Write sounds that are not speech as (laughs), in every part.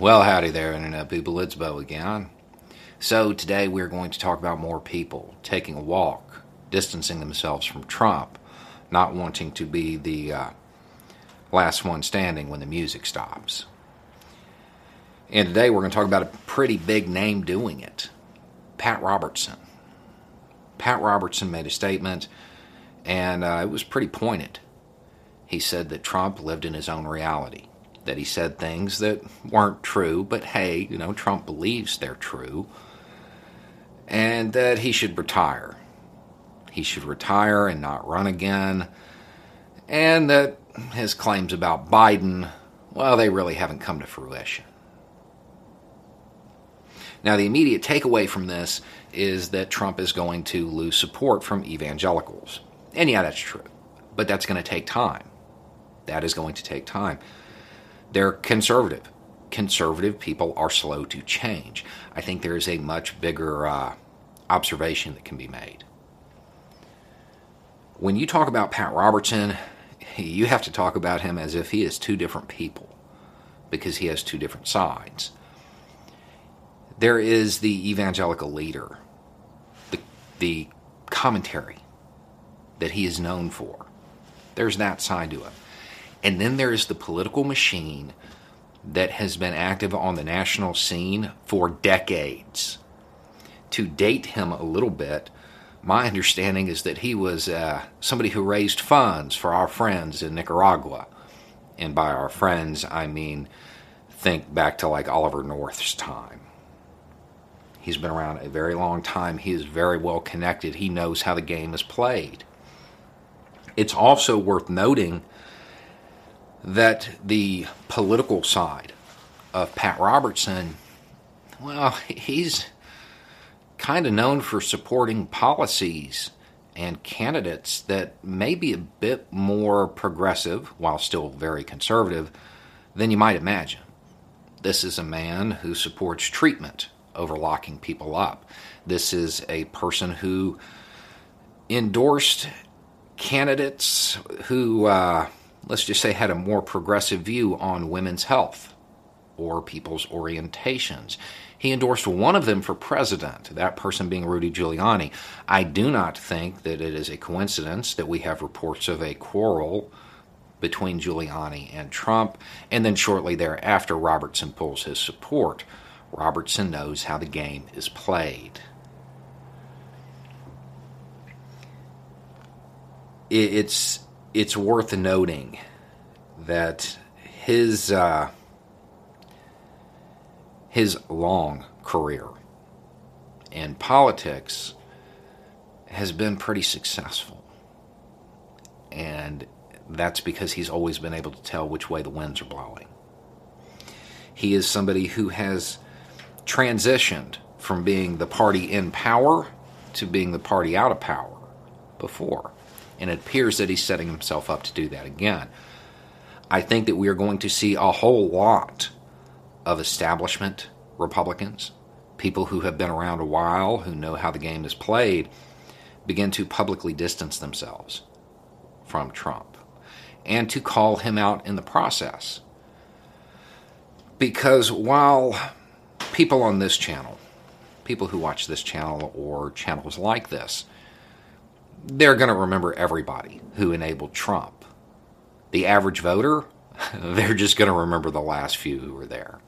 Well, howdy there, Internet people. It's Bo again. So, today we're going to talk about more people taking a walk, distancing themselves from Trump, not wanting to be the uh, last one standing when the music stops. And today we're going to talk about a pretty big name doing it Pat Robertson. Pat Robertson made a statement, and uh, it was pretty pointed. He said that Trump lived in his own reality that he said things that weren't true, but hey, you know, Trump believes they're true, and that he should retire. He should retire and not run again, and that his claims about Biden, well, they really haven't come to fruition. Now, the immediate takeaway from this is that Trump is going to lose support from evangelicals. And yeah, that's true. But that's going to take time. That is going to take time. They're conservative. Conservative people are slow to change. I think there is a much bigger uh, observation that can be made. When you talk about Pat Robertson, (laughs) you have to talk about him as if he is two different people because he has two different sides. There is the evangelical leader, the, the commentary that he is known for. There's that side to him. And then there is the political machine that has been active on the national scene for decades. To date him a little bit, my understanding is that he was uh, somebody who raised funds for our friends in Nicaragua. And by our friends, I mean think back to like Oliver North's time. He's been around a very long time. He is very well connected. He knows how the game is played. It's also worth noting that the political side of Pat Robertson, well, he's kind of known for supporting policies and candidates that may be a bit more progressive while still very conservative than you might imagine. This is a man who supports treatment over locking people up. This is a person who endorsed candidates who uh, let's just say, had a more progressive view on women's health or people's orientations. He endorsed one of them for president, that person being Rudy Giuliani. I do not think that it is a coincidence that we have reports of a quarrel between Giuliani and Trump, and then shortly thereafter, Robertson pulls his support. Robertson knows how the game is played. It's it's worth noting that his uh, his long career in politics has been pretty successful, and that's because he's always been able to tell which way the winds are blowing. He is somebody who has transitioned from being the party in power to being the party out of power before and it appears that he's setting himself up to do that again. I think that we are going to see a whole lot of establishment Republicans, people who have been around a while, who know how the game is played, begin to publicly distance themselves from Trump and to call him out in the process. Because while people on this channel, people who watch this channel or channels like this, they're going to remember everybody who enabled Trump. The average voter, (laughs) they're just going to remember the last few who were there.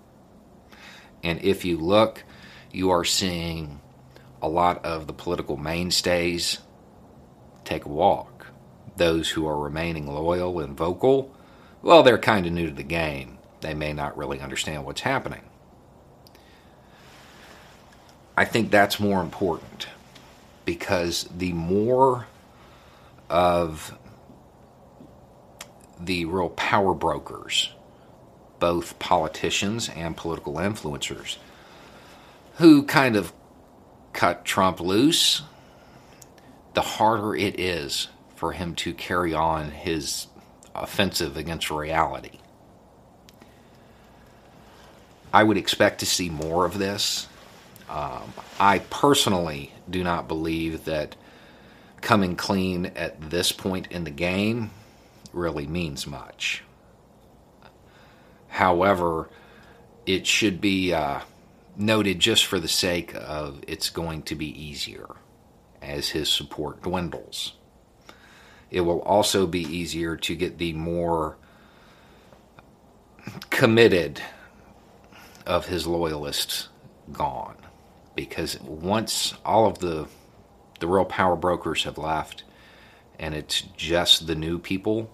And if you look, you are seeing a lot of the political mainstays take a walk. Those who are remaining loyal and vocal, well, they're kind of new to the game. They may not really understand what's happening. I think that's more important because the more of the real power brokers both politicians and political influencers who kind of cut Trump loose, the harder it is for him to carry on his offensive against reality. I would expect to see more of this. Um, I personally do not believe that coming clean at this point in the game really means much. However, it should be uh, noted just for the sake of it's going to be easier as his support dwindles. It will also be easier to get the more committed of his loyalists gone because once all of the the real power brokers have left and it's just the new people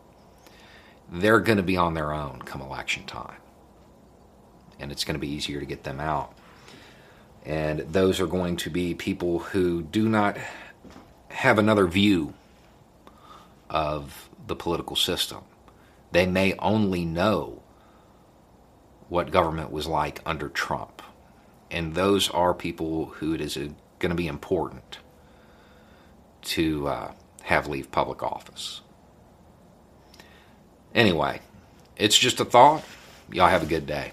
they're going to be on their own come election time. And it's going to be easier to get them out. And those are going to be people who do not have another view of the political system. They may only know what government was like under Trump. And those are people who it is going to be important to uh, have leave public office. Anyway, it's just a thought. Y'all have a good day.